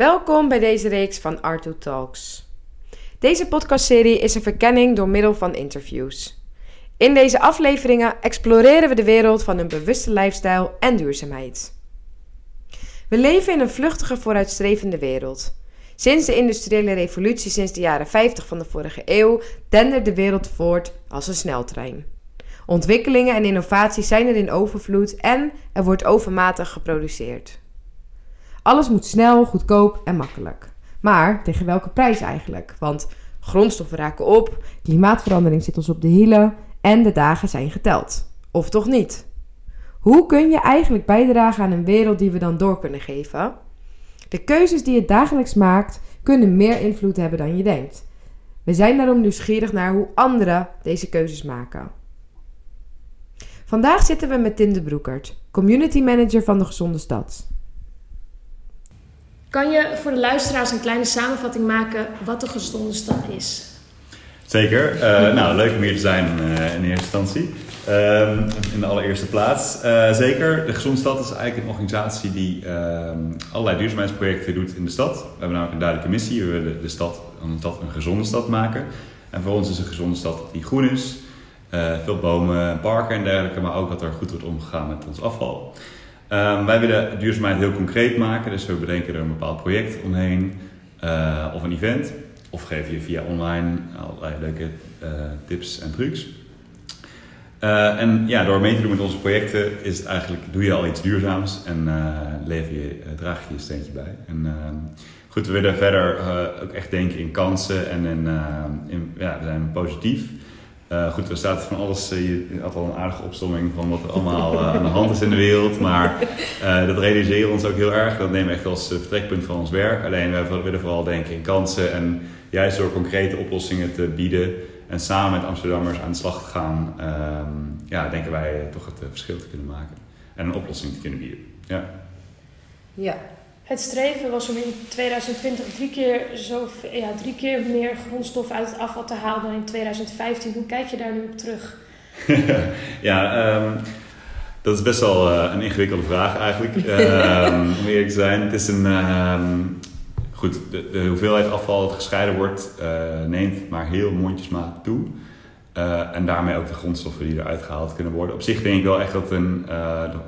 Welkom bij deze reeks van Arto Talks. Deze podcastserie is een verkenning door middel van interviews. In deze afleveringen exploreren we de wereld van een bewuste lifestyle en duurzaamheid. We leven in een vluchtige, vooruitstrevende wereld. Sinds de industriële revolutie sinds de jaren 50 van de vorige eeuw dendert de wereld voort als een sneltrein. Ontwikkelingen en innovaties zijn er in overvloed en er wordt overmatig geproduceerd. Alles moet snel, goedkoop en makkelijk. Maar tegen welke prijs eigenlijk? Want grondstoffen raken op, klimaatverandering zit ons op de hielen en de dagen zijn geteld. Of toch niet? Hoe kun je eigenlijk bijdragen aan een wereld die we dan door kunnen geven? De keuzes die je dagelijks maakt kunnen meer invloed hebben dan je denkt. We zijn daarom nieuwsgierig naar hoe anderen deze keuzes maken. Vandaag zitten we met Tim Broekert, community manager van de Gezonde Stad. Kan je voor de luisteraars een kleine samenvatting maken wat de gezonde stad is? Zeker. Uh, nou, leuk om hier te zijn uh, in eerste instantie. Uh, in de allereerste plaats. Uh, zeker. De Gezonde Stad is eigenlijk een organisatie die ehm, allerlei duurzaamheidsprojecten doet in de stad. We hebben namelijk een duidelijke missie. We willen de stad, een stad een gezonde stad maken. En voor ons is een gezonde stad die groen is. veel bomen, parken en dergelijke. Maar ook dat er goed wordt omgegaan met ons afval. Um, wij willen duurzaamheid heel concreet maken, dus we bedenken er een bepaald project omheen uh, of een event. Of geven je via online allerlei leuke uh, tips en trucs. Uh, en ja, door mee te doen met onze projecten is het eigenlijk, doe je al iets duurzaams en lever je, draag je je steentje bij. En ehm, goed, we willen verder ook echt denken in kansen en in ja, we zijn positief. Uh, goed, er staat van alles, uh, je had al een aardige opsomming van wat er allemaal uh, aan de hand is in de wereld. Maar dat realiseren we ons ook heel erg. Dat nemen we echt als vertrekpunt van ons werk. Alleen we willen vooral denken in kansen en juist door concrete oplossingen te bieden en samen met Amsterdammers aan de slag te gaan, ehm, ja, denken wij toch het verschil te kunnen maken en een oplossing te kunnen bieden. Ja. ja. Het streven was om in 2020 drie keer, zo, ja, drie keer meer grondstof uit het afval te halen dan in 2015. Hoe kijk je daar nu op terug? ja, um, dat is best wel uh, een ingewikkelde vraag eigenlijk, um, om eerlijk te zijn. Het is een, um, goed, de, de, hoeveelheid afval dat gescheiden wordt uh, neemt maar heel mondjesmaat toe. Uh, en daarmee ook de grondstoffen die eruit gehaald kunnen worden. Op zich denk ik wel echt dat een,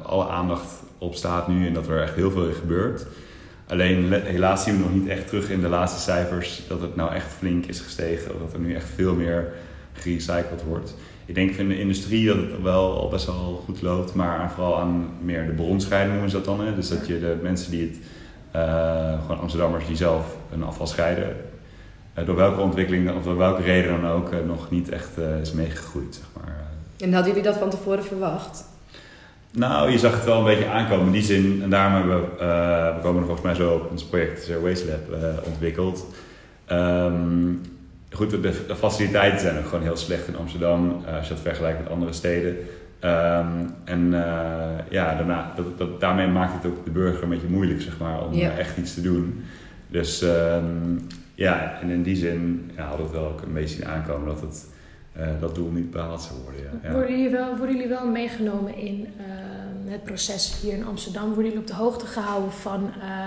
alle aandacht op staat nu en dat er echt heel veel in gebeurt. Alleen helaas zien we nog niet echt terug in de laatste cijfers dat het nou echt flink is gestegen. Of dat er nu echt veel meer gerecycled wordt. Ik denk in de industrie dat het wel al best wel goed loopt. Maar vooral aan meer de bronscheiding noemen ze dat dan. Hè? Dus dat je de mensen die het, uh, gewoon Amsterdammers die zelf hun afval scheiden. Uh, door welke ontwikkeling of door welke reden dan ook uh, nog niet echt is meegegroeid. Zeg maar. En hadden jullie dat van tevoren verwacht? Nou, je zag het wel een beetje aankomen in die zin. En daarom hebben we, uh, we komen er volgens mij zo op ons project Zero Waste Lab uh, ontwikkeld. Um, goed, de, de, faciliteiten zijn ook gewoon heel slecht in Amsterdam. Uh, als je dat vergelijkt met andere steden. Um, en ja, daarna, dat, dat, daarmee maakt het ook de burger een beetje moeilijk, zeg maar, om ja. echt iets te doen. Dus um, ja, en in die zin ja, hadden we het wel ook een beetje zien aankomen dat het dat doel niet behaald zou worden. Ja. ja. Worden, jullie wel, worden jullie wel meegenomen in uh, het proces hier in Amsterdam? Worden jullie op de hoogte gehouden van, uh,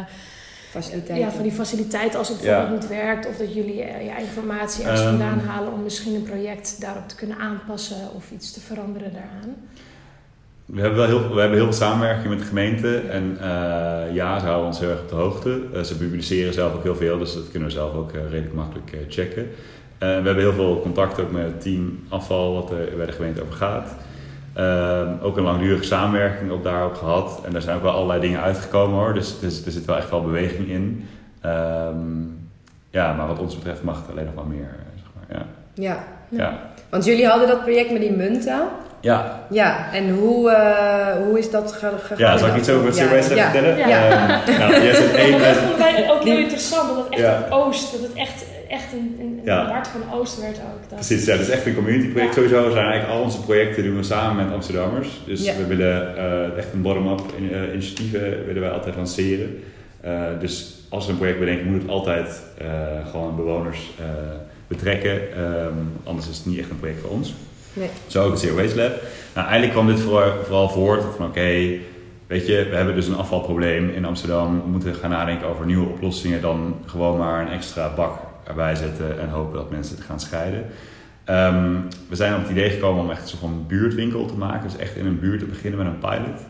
faciliteiten. Ja, van die faciliteiten als het bijvoorbeeld ja. niet werkt? Of dat jullie ja, informatie ergens um, vandaan halen om misschien een project daarop te kunnen aanpassen of iets te veranderen daaraan? We hebben, wel heel, we hebben heel veel samenwerking met de gemeente en ja, ze houden ons heel erg op de hoogte. ze publiceren zelf ook heel veel, dus dat kunnen we zelf ook redelijk makkelijk checken. Uh, we hebben heel veel contact ook met het team afval wat er bij de gemeente over gaat. Uh, ook een langdurige samenwerking op daarop gehad. En daar zijn ook wel allerlei dingen uitgekomen hoor. Dus, dus er zit wel echt wel beweging in. Um, ja, maar wat ons betreft mag het alleen nog wel meer. Zeg maar. ja. Ja. ja. Want jullie hadden dat project met die munten. Ja. Ja, en hoe, uh, hoe is dat gegaan? Ja, zal ik iets over het ja. CRS ja. vertellen? Ja. ja. Um, nou, één... Dat vond mij ook heel interessant, dat het echt ja. het oost, dat het echt, echt in ja. hart van de oost werd ook. Dat. Precies, ja, het is echt een community project sowieso. Zijn eigenlijk al onze projecten doen we samen met Amsterdammers. Dus we willen uh, echt een bottom-up in, uh, initiatieven willen wij altijd lanceren. Uh, dus als we een project bedenken, moet het altijd gewoon bewoners betrekken. Um, anders is het niet echt een project voor ons. Nee. Zo ook het Zero Waste Lab. Nou, eigenlijk kwam dit voor, vooral voort van oké, okay, weet je, we hebben dus een afvalprobleem in Amsterdam. We moeten gaan nadenken over nieuwe oplossingen dan gewoon maar een extra bak erbij zetten en hopen dat mensen het gaan scheiden. Ehm, we zijn op het idee gekomen om echt een soort van buurtwinkel te maken. Dus echt in een buurt te beginnen met een pilot.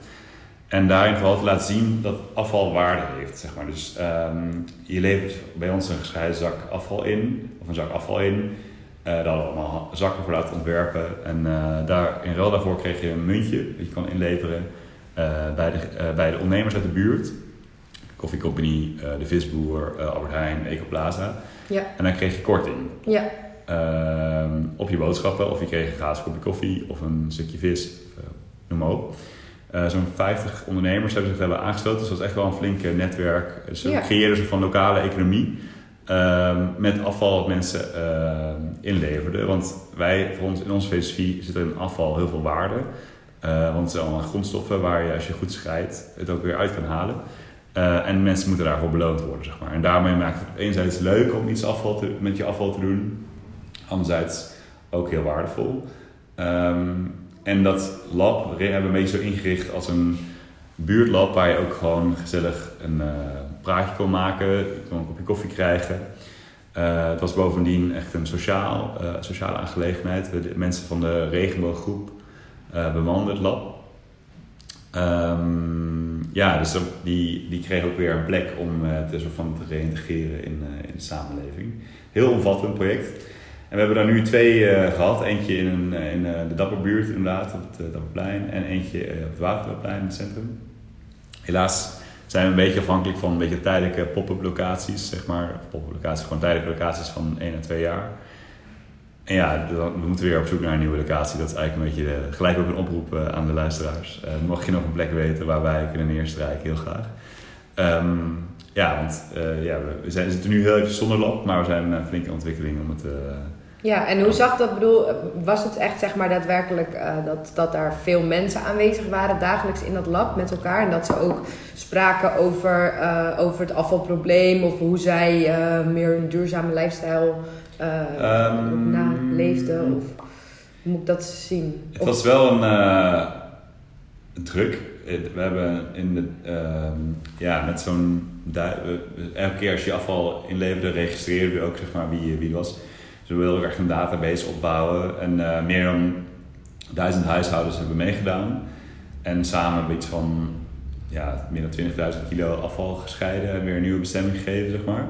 En daarin vooral te laten zien dat afval waarde heeft. Zeg maar. Dus ehm, je levert bij ons een gescheiden zak afval in, of een zak afval in. Uh, daar hadden we allemaal zakken voor laten ontwerpen. En uh, daar, in ruil daarvoor kreeg je een muntje dat je kan inleveren uh, bij, de, bij de ondernemers uit de buurt. Koffie Company, de Visboer, Albert Heijn, Ecoplaza. Ja. En dan kreeg je korting. Ja. Ehm, op je boodschappen. Of je kreeg een gratis kopje koffie of een stukje vis. noem maar op. Uh, Zo'n 50 ondernemers hebben zich hebben aangesloten. Dus dat was echt wel een flink netwerk. Dus ze ja. creëerden ze van lokale economie. Uh, met afval dat mensen uh, inleverden. Want wij, voor ons, in onze filosofie zit er in afval heel veel waarde. Want het zijn allemaal grondstoffen waar je, als je goed scheidt, het ook weer uit kan halen. En mensen moeten daarvoor beloond worden, zeg maar. En daarmee maakt het enerzijds leuk om iets afval met je afval te doen. Anderzijds ook heel waardevol. Um, en dat lab hebben we een beetje zo ingericht als een buurtlab waar je ook gewoon gezellig een uh, praatje kon maken. Je een kopje koffie krijgen. Uh, het was bovendien echt een sociaal, uh, sociale aangelegenheid. De mensen van de regenbooggroep bemanden het lab. Um, ja, dus die, die kregen ook weer een plek om te, soort van te reïntegreren in, in de samenleving. Heel omvattend project. En we hebben daar nu twee uh, gehad. Eentje in, een, in de Dapperbuurt inderdaad, op het Dapperplein. En eentje op het Waterloopplein in het centrum. Helaas zijn we een beetje afhankelijk van een beetje tijdelijke pop-up locaties, zeg maar. Pop-up locaties, gewoon tijdelijke locaties van 1 à 2 jaar. En ja, we moeten weer op zoek naar een nieuwe locatie. Dat is eigenlijk een beetje de, gelijk ook een oproep aan de luisteraars. mocht je nog een plek weten waar wij kunnen neerstrijken, heel graag. Um, ja, want ja, we, zijn, zitten nu heel even zonder lab, maar we zijn een flinke ontwikkeling om het ja, en hoe zag dat? bedoel, was het echt zeg maar daadwerkelijk uh, dat, dat daar veel mensen aanwezig waren dagelijks in dat lab met elkaar en dat ze ook spraken over, uh, over het afvalprobleem of hoe zij uh, meer een duurzame lifestyle um, naleefden? Of hoe moet ik dat zien? Het was wel een, een druk. We hebben in de, ehm, ja, met zo'n. Elke keer als je afval inleverde, registreerden we ook zeg maar wie, wie het was. Dus we wilden echt een database opbouwen. En uh, meer dan duizend huishoudens hebben meegedaan. En samen hebben iets van ja, meer dan 20.000 kilo afval gescheiden en weer een nieuwe bestemming gegeven, zeg maar.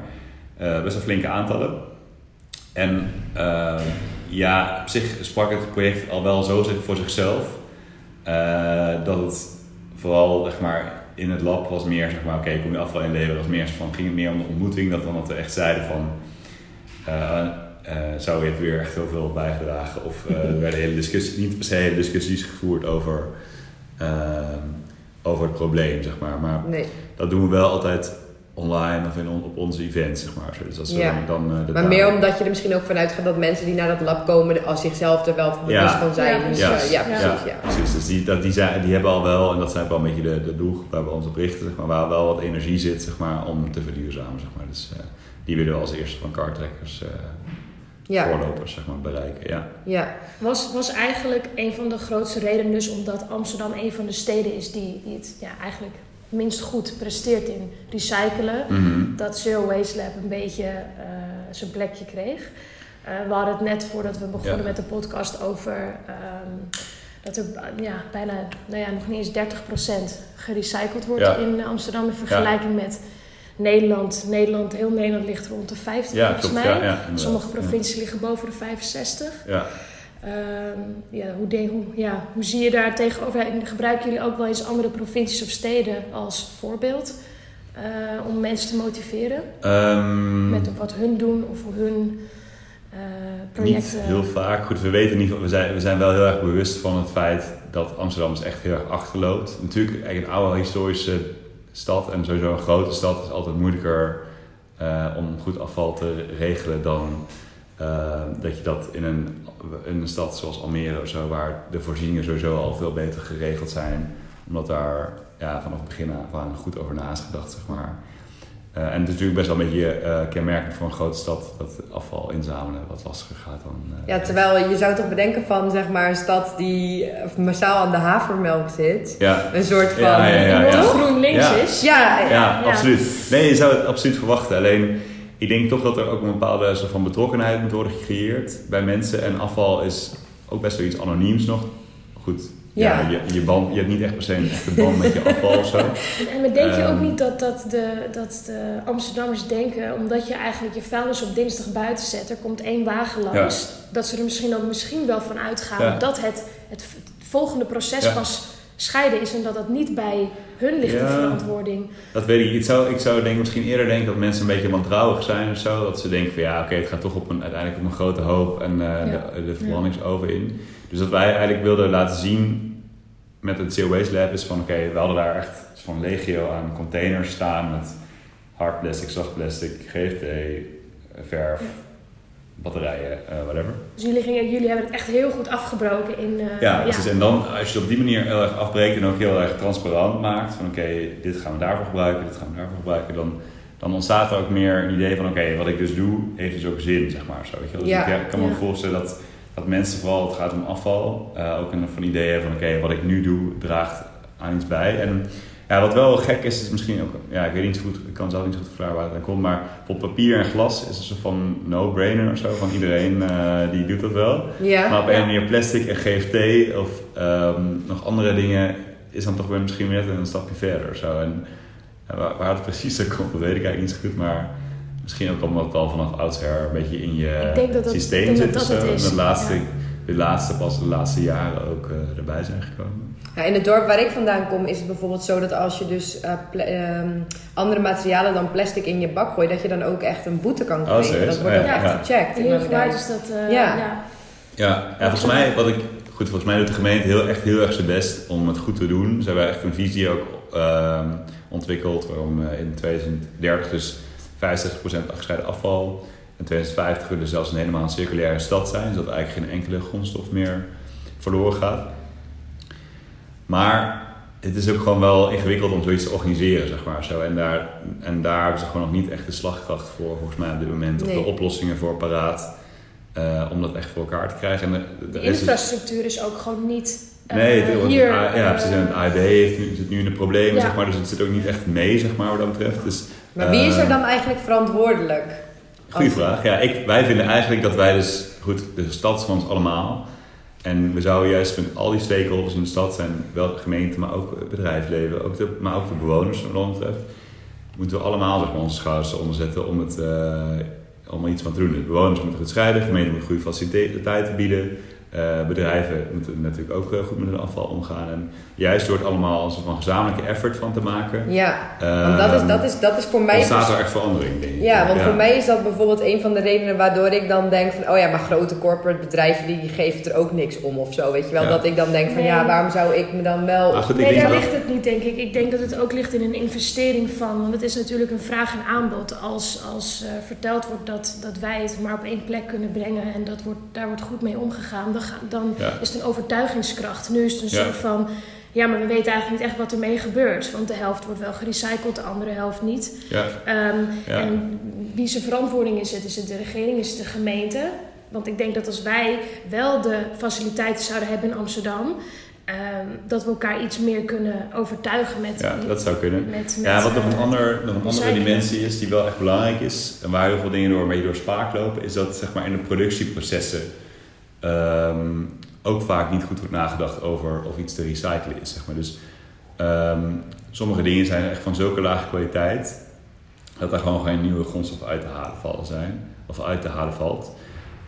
Uh, best wel flinke aantallen. En uh, ja, op zich sprak het project al wel zo voor zichzelf. dat het vooral zeg maar, in het lab was meer, zeg maar, oké, okay, kom je afval inleveren. Was meer van, ging het meer om de ontmoeting dan dat we echt zeiden van uh, zou je het weer echt heel veel bijgedragen. Of er werden hele discussies, niet per se hele discussies gevoerd over, uh, over het probleem, zeg maar. Maar nee. dat doen we wel altijd online of in op onze events, zeg maar. Dus als ja. dan, uh, maar meer omdat je er misschien ook vanuit gaat dat mensen die naar dat lab komen, als zichzelf er wel bewust van zijn. Ja, dus, ja. ja precies. Ja. precies. Dus die, dat, die, zijn, die hebben al wel, en dat zijn wel een beetje de, de doelgroep waar we ons op richten, zeg maar, waar wel wat energie zit, zeg maar, om te verduurzamen, zeg maar. Dus die willen we als eerste van kartrekkers ja. voorlopers zeg maar, bereiken. Ja. Ja. Was, was eigenlijk een van de grootste redenen dus omdat Amsterdam een van de steden is die, die het ja, eigenlijk minst goed presteert in recyclen. Mhm. Dat Zero Waste Lab een beetje uh, zijn plekje kreeg. Uh, we hadden het net voordat we begonnen met de podcast over um, dat er ja, bijna, nou ja, nog niet eens 30% gerecycled wordt in Amsterdam in vergelijking met Nederland, Nederland, heel Nederland ligt rond de 50 ja, volgens mij. Sommige provincies liggen boven de 65. Ja. Um, ja, hoe, hoe, ja, hoe zie je daar tegenover? Gebruiken jullie ook wel eens andere provincies of steden als voorbeeld uh, om mensen te motiveren? Um, Met wat hun doen of hun uh, projecten? Niet heel vaak. Goed, we weten niet, we zijn, we zijn wel heel erg bewust van het feit dat Amsterdam is echt heel erg achterloopt. Natuurlijk, eigenlijk een oude historische stad en sowieso een grote stad is altijd moeilijker uh, om goed afval te regelen dan uh, dat je dat in een, in een stad zoals Almere of zo, waar de voorzieningen sowieso al veel beter geregeld zijn, omdat daar ja, vanaf het begin af aan goed over na is gedacht, zeg maar. Uh, en het is natuurlijk best wel een beetje uh, kenmerkend voor een grote stad dat afval inzamelen wat lastiger gaat dan. Uh, ja, terwijl je zou toch bedenken van zeg maar een stad die massaal aan de havermelk zit. Ja. Een soort van ja, ja, ja, groen links is. Ja, ja, absoluut. Nee, je zou het absoluut verwachten. Alleen ik denk toch dat er ook een bepaalde soort van betrokkenheid moet worden gecreëerd bij mensen. En afval is ook best wel iets anoniems nog. Goed, ja. ja, je, je, band, je hebt niet echt per se een echte band met je afval of zo. En maar denk je ook ehm, niet dat, dat, de, dat de Amsterdammers denken, omdat je eigenlijk je vuilnis op dinsdag buiten zet, er komt één wagen langs, dat ze er misschien ook misschien wel van uitgaan dat het, het volgende proces pas scheiden is en dat dat niet bij hun ligt, de verantwoording. Dat weet ik niet. Ik zou, ik zou denk, misschien eerder denken dat mensen een beetje wantrouwig zijn of zo. Dat ze denken van ja, oké, het gaat toch op een, uiteindelijk op een grote hoop en uh, de, de verbrandingsoven in. Dus wat wij eigenlijk wilden laten zien met het Zero Waste Lab is van oké, we hadden daar echt van legio aan containers staan met hard plastic, zacht plastic, GFT, verf, batterijen, uh, whatever. Dus jullie, gingen, jullie hebben het echt heel goed afgebroken in... Uh, ja, precies. En dan als je het op die manier heel erg afbreekt en ook heel erg transparant maakt van oké, dit gaan we daarvoor gebruiken, dit gaan we daarvoor gebruiken, dan, dan ontstaat er ook meer een idee van oké, wat ik dus doe, heeft dus ook zin, zeg maar. Zo, weet je? Dus ja. ik, kan me voorstellen dat dat mensen vooral, het gaat om afval, uh, ook een van idee hebben van oké, wat ik nu doe draagt aan iets bij. En ja, wat wel gek is, is misschien ook, ja, ik weet niet zo goed, ik kan zelf niet zo goed verklaren waar het aan komt, maar voor papier en glas is een soort van no-brainer of zo, van iedereen uh, die doet dat wel. Ja, maar op een manier plastic en GFT of um, nog andere dingen is dan toch weer misschien weer net een stapje verder of zo. En waar, waar het precies komt, dat weet ik eigenlijk niet zo goed, maar Misschien ook omdat het al vanaf oudsher een beetje in je systeem zit. Dat, dat het is. De laatste, de laatste, pas de laatste jaren ook uh, erbij zijn gekomen. Ja, in het dorp waar ik vandaan kom is het bijvoorbeeld zo dat als je dus uh, um, andere materialen dan plastic in je bak gooit, dat je dan ook echt een boete kan oh, krijgen. dat wordt ook echt gecheckt. Heel goed is dat. Uh, ja. Ja. Ja. volgens mij, wat ik, goed, volgens mij doet de gemeente heel, echt heel erg zijn best om het goed te doen. Ze hebben echt een visie ook uh, ontwikkeld waarom in 2030 dus 65% afgescheiden afval. In 2050 willen we zelfs een helemaal circulaire stad zijn, zodat eigenlijk geen enkele grondstof meer verloren gaat. Maar het is ook gewoon wel ingewikkeld om zoiets te organiseren, zeg maar. Zo. En, daar, en daar hebben ze gewoon nog niet echt de slagkracht voor, volgens mij op dit moment. Of de oplossingen voor paraat. Uh, om dat echt voor elkaar te krijgen. En de, de, infrastructuur is, ook gewoon niet. Uh, nee, het, hier, ja, precies. En het AIB heeft nu, zit nu in de problemen, zeg maar. Dus het zit ook niet echt mee, zeg maar, wat dat betreft. Dus maar wie is er dan eigenlijk verantwoordelijk? Goeie vraag. Ja, ik, wij vinden eigenlijk dat wij dus, goed, de stad van ons allemaal. En we zouden juist met al die stakeholders in de stad zijn, wel de gemeente, maar ook bedrijfsleven, ook maar ook de bewoners wat betreft, moeten we allemaal zeg maar, onze schouders onderzetten om, het, uh, om iets van te doen. De bewoners moeten goed scheiden, de gemeente moet goede faciliteiten bieden, uh, bedrijven moeten natuurlijk ook uh, goed met hun afval omgaan. En juist door het allemaal als een gezamenlijke effort van te maken. Ja, want dat is, dat is, dat is voor mij... staat er echt verandering, denk ik. Ja, want voor mij is dat bijvoorbeeld een van de redenen waardoor ik dan denk van... Oh ja, maar grote corporate bedrijven die geven er ook niks om of zo. Weet je wel, dat ik dan denk van ja, waarom zou ik me dan wel... Goed, nee, daar ligt het niet, denk ik. Ik denk dat het ook ligt in een investering van... Want het is natuurlijk een vraag en aanbod. Als, als uh, verteld wordt dat, dat wij het maar op één plek kunnen brengen... en dat wordt, daar wordt goed mee omgegaan... Dan dan is het een overtuigingskracht. Nu is het een soort van, ja, maar we weten eigenlijk niet echt wat ermee gebeurt. Want de helft wordt wel gerecycled, de andere helft niet. Ja. Ehm, en wie zijn verantwoording is het? Is het de regering? Is het de gemeente? Want ik denk dat als wij wel de faciliteiten zouden hebben in Amsterdam, ehm, dat we elkaar iets meer kunnen overtuigen met. Ja, dat zou kunnen. Met, ja, wat nog een, ander, nog een andere dimensie is die wel echt belangrijk is, en waar heel veel dingen door beetje door spaak lopen, is dat zeg maar in de productieprocessen um, ook vaak niet goed wordt nagedacht over of iets te recyclen is. Zeg maar. Dus um, sommige dingen zijn echt van zulke lage kwaliteit dat er gewoon geen nieuwe grondstof uit te halen vallen zijn, of uit te halen valt.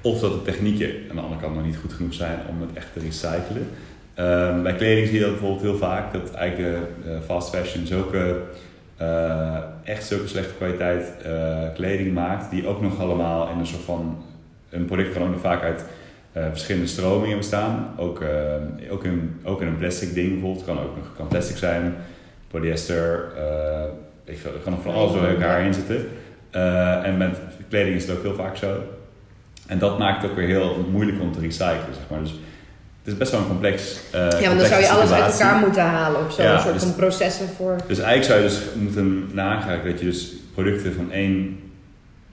Of dat de technieken aan de andere kant nog niet goed genoeg zijn om het echt te recyclen. Um, bij kleding zie je dat bijvoorbeeld heel vaak, dat eigenlijk de fast fashion zulke, uh, echt zulke slechte kwaliteit uh, kleding maakt, die ook nog allemaal in een soort van, een product kan vaak uit verschillende stromingen bestaan. Ook, uh, ook, in, ook in een plastic ding bijvoorbeeld. kan ook nog kan plastic zijn, polyester. Uh, ik, er kan nog van alles door elkaar in zitten. en met kleding is het ook heel vaak zo. En dat maakt het ook weer heel moeilijk om te recyclen. Zeg maar. Dus het is best wel een complex. Uh, ja, want dan zou je alles uit elkaar moeten halen of zo. een soort dus, van processen voor. Dus eigenlijk zou je dus moeten nagaan dat je dus producten van één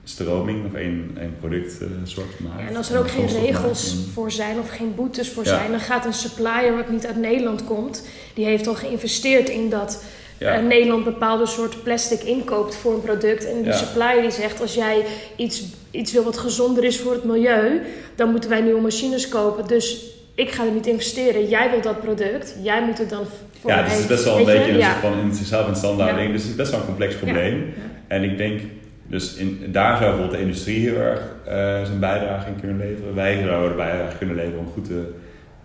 stroming of één, één productsoort uh, maakt. Ja, en als er ook geen regels voor zijn of geen boetes voor zijn, dan gaat een supplier wat niet uit Nederland komt, die heeft al geïnvesteerd in dat ja. uh, Nederland bepaalde soort plastic inkoopt voor een product. En die supplier die zegt, als jij iets, iets wil wat gezonder is voor het milieu, dan moeten wij nieuwe machines kopen. Dus ik ga er niet investeren. Jij wilt dat product. Jij moet het dan voor Ja, dus het is best wel een beetje een soort van in zichzelf een standaarding. Dus het is best wel een complex probleem. En ik denk, dus in, daar zou bijvoorbeeld de industrie heel erg uh, zijn bijdrage in kunnen leveren. Wij zouden de bijdrage kunnen leveren om goed te,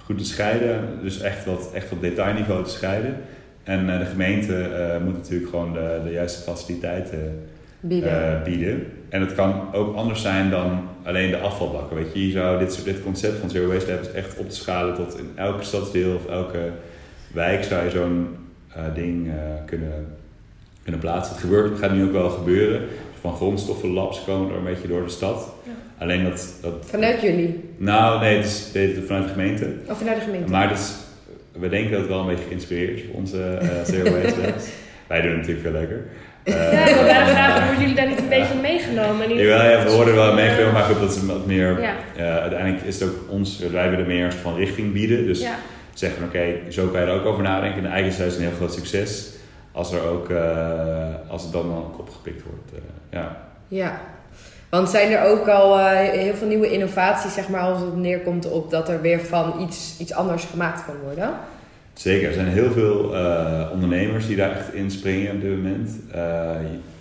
goed te scheiden. Dus echt wat, echt op detailniveau te scheiden. En uh, de gemeente uh, moet natuurlijk gewoon de, de juiste faciliteiten bieden. bieden. En het kan ook anders zijn dan alleen de afvalbakken. Weet je, je zou dit, dit concept van Zero Waste Lab echt op te schalen tot in elke stadsdeel of elke wijk zou je zo'n ding kunnen, kunnen plaatsen. Het gebeurt, het gaat nu ook wel gebeuren van grondstoffenlabs komen er een beetje door de stad. Ja. Alleen dat, dat... Vanuit jullie? Nou, nee, het is, het vanuit de gemeente. Of oh, vanuit de gemeente. Maar dus, we denken dat het wel een beetje geïnspireerd is voor onze uh, Zero Waste Labs. Wij doen het natuurlijk veel leuker. Uh, ja, ik wil vragen, worden jullie daar niet een beetje meegenomen? Ja, ja, we worden wel meegenomen, maar goed, dat is wat meer... Ja. Uh, uiteindelijk is het ook ons, wij willen meer van richting bieden. Dus ja. zeggen oké, zo kan je er ook over nadenken. En eigenlijk is het een heel groot succes als, er ook, uh, als het dan ook opgepikt wordt. Uh, ja. ja, want zijn er ook al uh, heel veel nieuwe innovaties, zeg maar, als het neerkomt op dat er weer van iets, iets anders gemaakt kan worden? Zeker, er zijn heel veel ondernemers die daar echt inspringen op dit moment.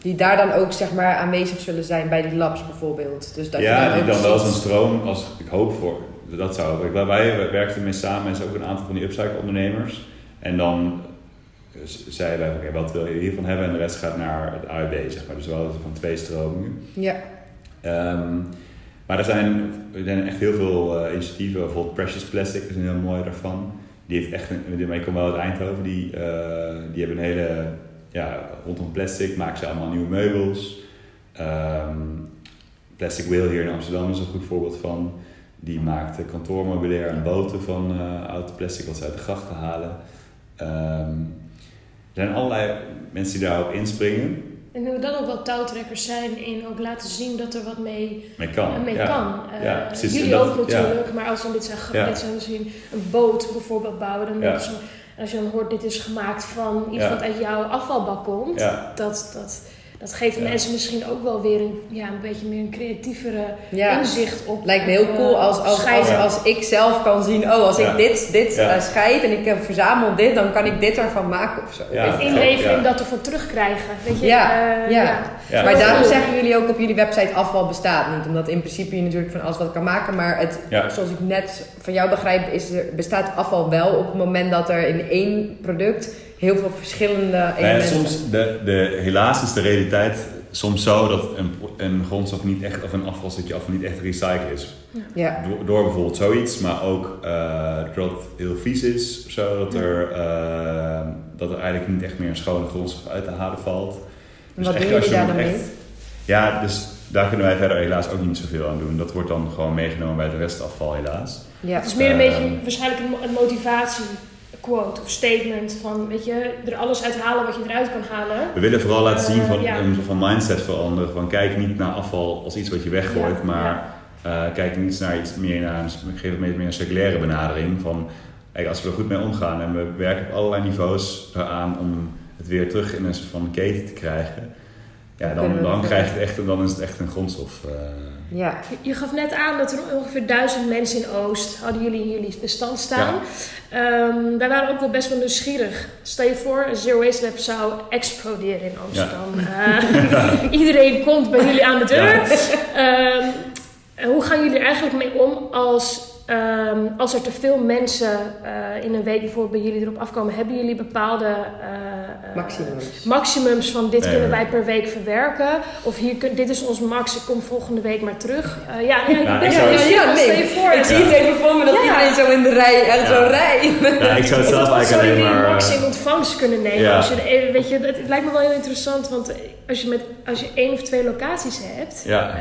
die daar dan ook zeg maar, aanwezig zullen zijn bij die labs bijvoorbeeld. Dus dat ja, die dan wel zo'n stroom, als ik hoop voor, dat zou. Wij, wij werken ermee samen met ook een aantal van die upcycle ondernemers. En dan zeiden wij, oké, wat wil je hiervan hebben? En de rest gaat naar het AUB, zeg maar. Dus wel van twee stromingen. Ja. Um, maar er zijn, er zijn echt heel veel uh, initiatieven. Bijvoorbeeld Precious Plastic is een heel mooi daarvan. Die heeft echt, een, ik kom wel uit Eindhoven, die, uh, die hebben een hele, ja, rondom plastic maken ze allemaal nieuwe meubels. Um, plastic Wheel hier in Amsterdam is een goed voorbeeld van. Die maakt kantoormeubilair en boten van uh, oud plastic wat ze uit de grachten halen. Um, er zijn allerlei mensen die daarop inspringen. En hoe dan ook wel touwtrekkers zijn in ook laten zien dat er wat mee, mee kan. Mee kan. ja, uh, precies. Jullie ook natuurlijk, maar als we dit zijn, dit zijn misschien een boot bijvoorbeeld bouwen, dan zo, als je dan hoort dit is gemaakt van iets wat uit jouw afvalbak komt, dat, dat, dat geeft mensen misschien ook wel weer een, ja, een beetje meer een creatievere inzicht op. Lijkt me heel cool eh, als, als, als, als, ik zelf kan zien, oh, als ik dit, dit uh, scheid en ik heb verzameld dit, dan kan ik dit ervan maken of zo. Ja. inlevering dat ervoor terugkrijgen. Weet je? Ja, uh, ja. Maar daarom zeggen jullie ook op jullie website afval bestaat niet. Omdat in principe je natuurlijk van alles wat kan maken. Maar het, zoals ik net van jou begrijp, is er, bestaat afval wel op het moment dat er in één product heel veel verschillende elementen. soms, de, de, helaas is de realiteit soms zo dat een, een grondstof niet echt, of een afvalstukje afval niet echt recycled is. Ja. Door, door, bijvoorbeeld zoiets, maar ook uh, doordat het heel vies is, zodat er, uh, dat er eigenlijk niet echt meer een schone grondstof uit te halen valt. Dus wat doe je daar dan mee? Ja, dus daar kunnen wij verder helaas ook niet zoveel aan doen. Dat wordt dan gewoon meegenomen bij het restafval helaas. Ja. Het is meer een beetje ehm, waarschijnlijk een motivatie quote of statement van, weet je, er alles uithalen wat je eruit kan halen. We willen vooral laten zien van, uh, van mindset veranderen. Van kijk niet naar afval als iets wat je weggooit, maar uh, kijk niet naar iets meer naar een, geef meer een circulaire benadering. Van, kijk, als we er goed mee omgaan en we werken op allerlei niveaus eraan om het weer terug in een soort van keten te krijgen. Ja, dan, dan, krijg je het echt, dan is het echt een grondstof. Uh, ja. Je, gaf net aan dat er ongeveer duizend mensen in Oost hadden jullie in jullie bestand staan. Ehm, wij waren ook wel best wel nieuwsgierig. Stel je voor, een Zero Waste Lab zou exploderen in Amsterdam. Uh, iedereen komt bij jullie aan de deur. Um, hoe gaan jullie er eigenlijk mee om als Ehm, als er te veel mensen uh, in een week bijvoorbeeld bij jullie erop afkomen, hebben jullie bepaalde uh, maximums. maximums van dit kunnen wij per week verwerken? Of hier, dit is ons max, ik kom volgende week maar terug. ja, ja, ja, ja, ja, nee. voor. Ik zie het even voor me dat iedereen zo in de rij, en zo rij. Ja, ik zou het zelf eigenlijk alleen maar... Zou je max in ontvangst kunnen nemen? Als je, weet je, het, het lijkt me wel heel interessant, want als je, met, als je één of twee locaties hebt, ja.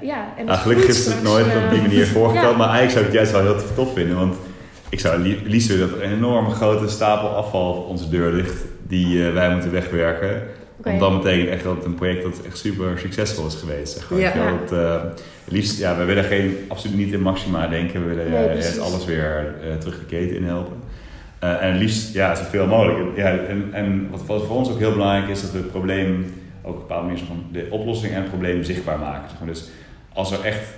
ja, en nou, gelukkig is het nooit op die manier voorgekomen, maar eigenlijk zou ik het juist wel heel tof vinden. Want ik zou liefst willen dat er een enorme grote stapel afval op onze deur ligt die wij moeten wegwerken. Want dan betekent echt dat het een project dat echt super succesvol is geweest. Zeg maar. Ja. Dat, uh, liefst, ja, we willen geen, absoluut niet in maxima denken. We willen nee, alles weer terug de keten in helpen. En liefst ja, zoveel mogelijk. Ja, en, en wat, voor ons ook heel belangrijk is, dat we het probleem, ook op een bepaalde manier de oplossing en het probleem zichtbaar maken. Zeg maar. Dus als er echt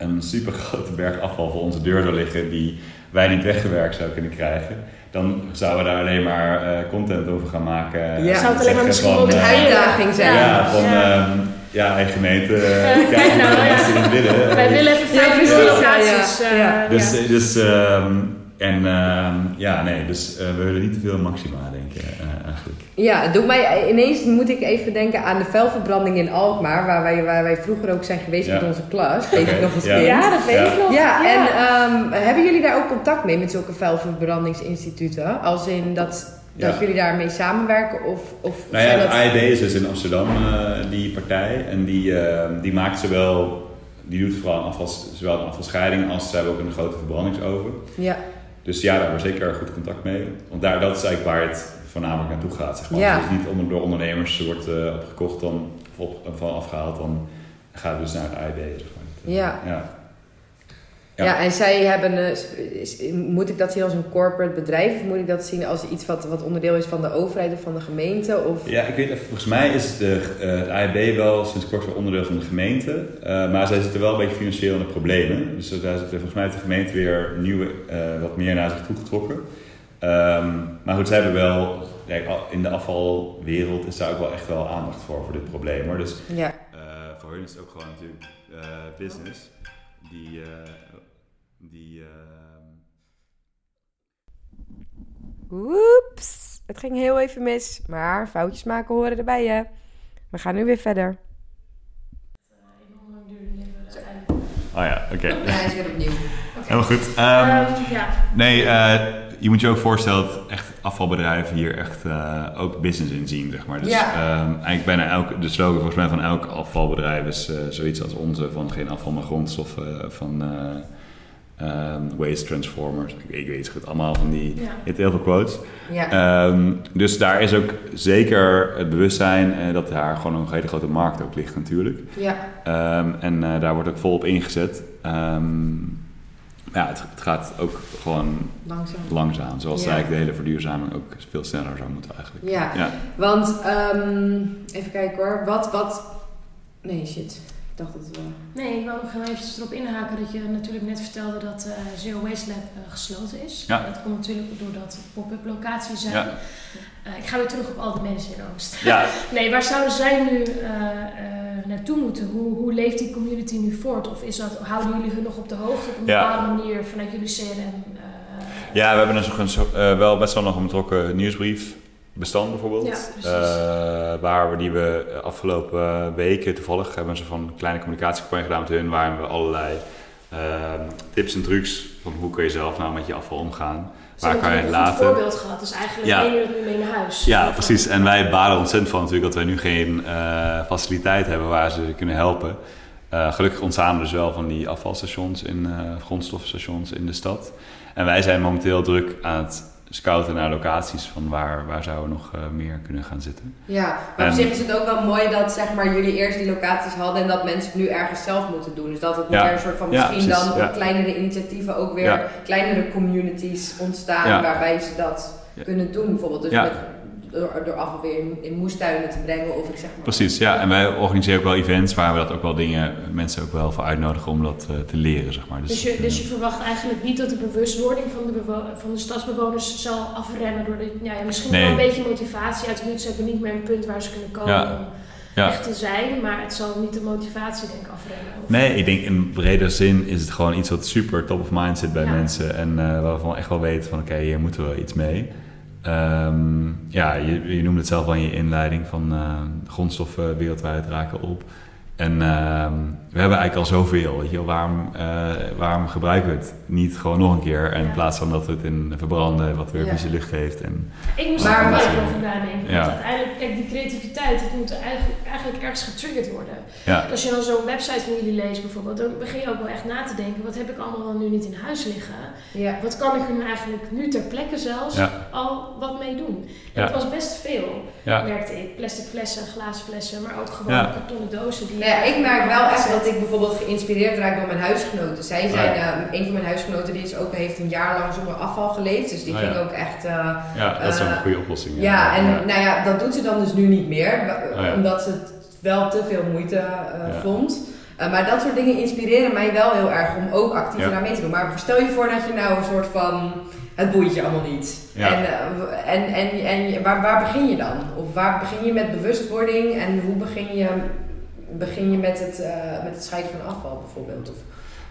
een super grote berg afval voor onze deur zou liggen die wij niet weggewerkt zouden kunnen krijgen dan zouden we daar alleen maar uh, content over gaan maken. Ja, zou het alleen maar misschien wel een uh, uitdaging zijn. Ja, van ja. Um, ja, eigen gemeente. Uh, kijk nou, mensen ja. willen. Wij willen even vijf ja, locaties. Ja, Dus, dus um, en uh, ja, nee, dus uh, we willen niet te veel maxima denken uh, eigenlijk. Ja, doet mij ineens moet ik even denken aan de vuilverbranding in Alkmaar, waar wij, waar wij vroeger ook zijn geweest met onze klas. Weet ik nog eens ja. ja, dat weet ik nog. Ja, en um, hebben jullie daar ook contact mee met zulke vuilverbrandingsinstituten? Als in dat dat jullie daarmee samenwerken? Of, of nou ja, het AED is dus in Amsterdam, uh, die partij. En die, uh, die maakt zowel, die doet vooral afval, zowel een afvalscheiding als ze hebben ook een grote verbrandingsoven. Ja. Dus ja, daar hebben we zeker goed contact mee. Want daar, dat is eigenlijk waar het voornamelijk naartoe gaat. Zeg maar. Ja. Het niet onder, door ondernemers wordt uh, opgekocht dan, of op, van afgehaald, dan gaat het dus naar het. Zeg maar. ja. ja. Ja. en zij hebben, uh, moet ik dat zien als een corporate bedrijf of moet ik dat zien als iets wat, wat onderdeel is van de overheid of van de gemeente? Of? Ja, ik weet volgens mij is de, uh, het AIB wel sinds kort weer onderdeel van de gemeente, uh, maar zij zitten wel een beetje financieel in de problemen. Dus daar zit volgens mij de gemeente weer nieuwe, wat meer naar zich toe getrokken. Um, maar goed, zij hebben wel, in de afvalwereld is daar ook wel echt wel aandacht voor, voor dit probleem hoor. Dus ja. voor hun is het ook gewoon natuurlijk business die die. Uh... Oeps, het ging heel even mis, maar foutjes maken horen erbij hè. We gaan nu weer verder. Oh ja, oké. Okay. Ja, hij is weer opnieuw. Helemaal goed. Um, um, ja. Nee, uh, je moet je ook voorstellen dat echt afvalbedrijven hier echt uh, ook business in zien, zeg maar. Dus ja. um, eigenlijk bijna elke, de slogan volgens mij van elk afvalbedrijf is uh, zoiets als onze, van geen afval maar grondstoffen, van Um, waste transformers, ik, ik, weet het allemaal van die ja. heel veel quotes. Ja. Um, dus daar is ook zeker het bewustzijn uh, dat daar gewoon een hele grote markt ook ligt natuurlijk. Ja. Um, en uh, daar wordt ook volop ingezet. ja, het, het, gaat ook gewoon langzaam, langzaam zoals ja. eigenlijk de hele verduurzaming ook veel sneller zou moeten eigenlijk. Ja, ja. want even kijken hoor, wat, wat, nee shit dacht dat we... Nee, ik wil nog heel even erop inhaken dat je natuurlijk net vertelde dat uh, Zero Waste Lab uh, gesloten is. Ja. Dat komt natuurlijk doordat pop-up locaties zijn. Ja. Uh, ik ga weer terug op al die mensen in Oost. Ja. nee, waar zouden zij nu naartoe moeten? Hoe, hoe leeft die community nu voort? Of is dat, houden jullie hun nog op de hoogte op een ja. bepaalde manier vanuit jullie CRM? ja, we hebben een, wel best wel nog een betrokken nieuwsbrief bestand bijvoorbeeld. Ja, uh, waar we die we afgelopen weken toevallig hebben ze van een kleine communicatiecampagne gedaan met hun, waar we allerlei uh, tips en trucs van hoe kun je zelf nou met je afval omgaan. waar kan je het laten? een voorbeeld gehad, dus eigenlijk ja. het nu mee naar huis. Ja, precies. En wij balen ontzettend van natuurlijk dat wij nu geen uh, faciliteit hebben waar ze kunnen helpen. Gelukkig ontstaan er dus wel van die afvalstations, in, grondstoffenstations in de stad. En wij zijn momenteel druk aan het scouten naar locaties van waar, waar zouden we nog uh, meer kunnen gaan zitten. Ja, maar op zich is het ook wel mooi dat zeg maar, jullie eerst die locaties hadden en dat mensen het nu ergens zelf moeten doen. Dus dat het ja. meer een soort van misschien dan ja. kleinere initiatieven ook weer kleinere communities ontstaan waarbij ze dat kunnen doen. Bijvoorbeeld dus met door, door afval weer in, in, moestuinen te brengen of ik zeg maar. Precies, ja. En wij organiseren ook wel events waar we dat ook wel dingen, mensen ook wel voor uitnodigen om dat uh, te leren, zeg maar. Dus, dus, je, dus je verwacht eigenlijk niet dat de bewustwording van de, van de stadsbewoners zal afremmen door de, ja, misschien nee. wel een beetje motivatie uit Ze hebben niet meer een punt waar ze kunnen komen. Ja. Om, ja. echt te zijn, maar het zal niet de motivatie denk ik afremmen. Nee, ik denk in brede zin is het gewoon iets wat super top of mind zit bij ja. mensen en uh, waarvan echt wel weten van oké, okay, hier moeten we iets mee. Um, ja, je, je noemde het zelf al in je inleiding van uh, grondstoffen wereldwijd raken op. En um, we hebben eigenlijk al zoveel. Weet je, waarom, uh, waarom gebruiken we het niet gewoon nog een keer? En in plaats van dat we het in verbranden, wat weer vieze lucht heeft. En ik moest er wel even over nadenken. Want uiteindelijk, kijk, die creativiteit, het moet eigenlijk, eigenlijk ergens getriggerd worden. Als je dan zo'n website van jullie leest bijvoorbeeld, dan begin je ook wel echt na te denken. Wat heb ik allemaal wel nu niet in huis liggen? Wat kan ik er nu eigenlijk nu ter plekke zelfs al wat mee doen? En het was best veel, merkte ik. Plastic flessen, glazen flessen, maar ook gewoon kartonnen dozen. Die ja, ik merk wel echt dat ik bijvoorbeeld geïnspireerd raak door mijn huisgenoten. Zij zijn, uh, een van mijn huisgenoten die is ook, heeft een jaar lang zonder afval geleefd. Dus die oh, ging ook echt... Uh, ja, dat is een goede oplossing. Ja, ja en nou ja, dat doet ze dan dus nu niet meer. Oh, omdat ze het wel te veel moeite uh, vond. maar dat soort dingen inspireren mij wel heel erg om ook actief naar mee te doen. Maar stel je voor dat je nou een soort van het boeit je allemaal niet. En, en, en, en waar, waar begin je dan? Of waar begin je met bewustwording en hoe begin je begin je met het, uh, met het scheiden van afval bijvoorbeeld? Of,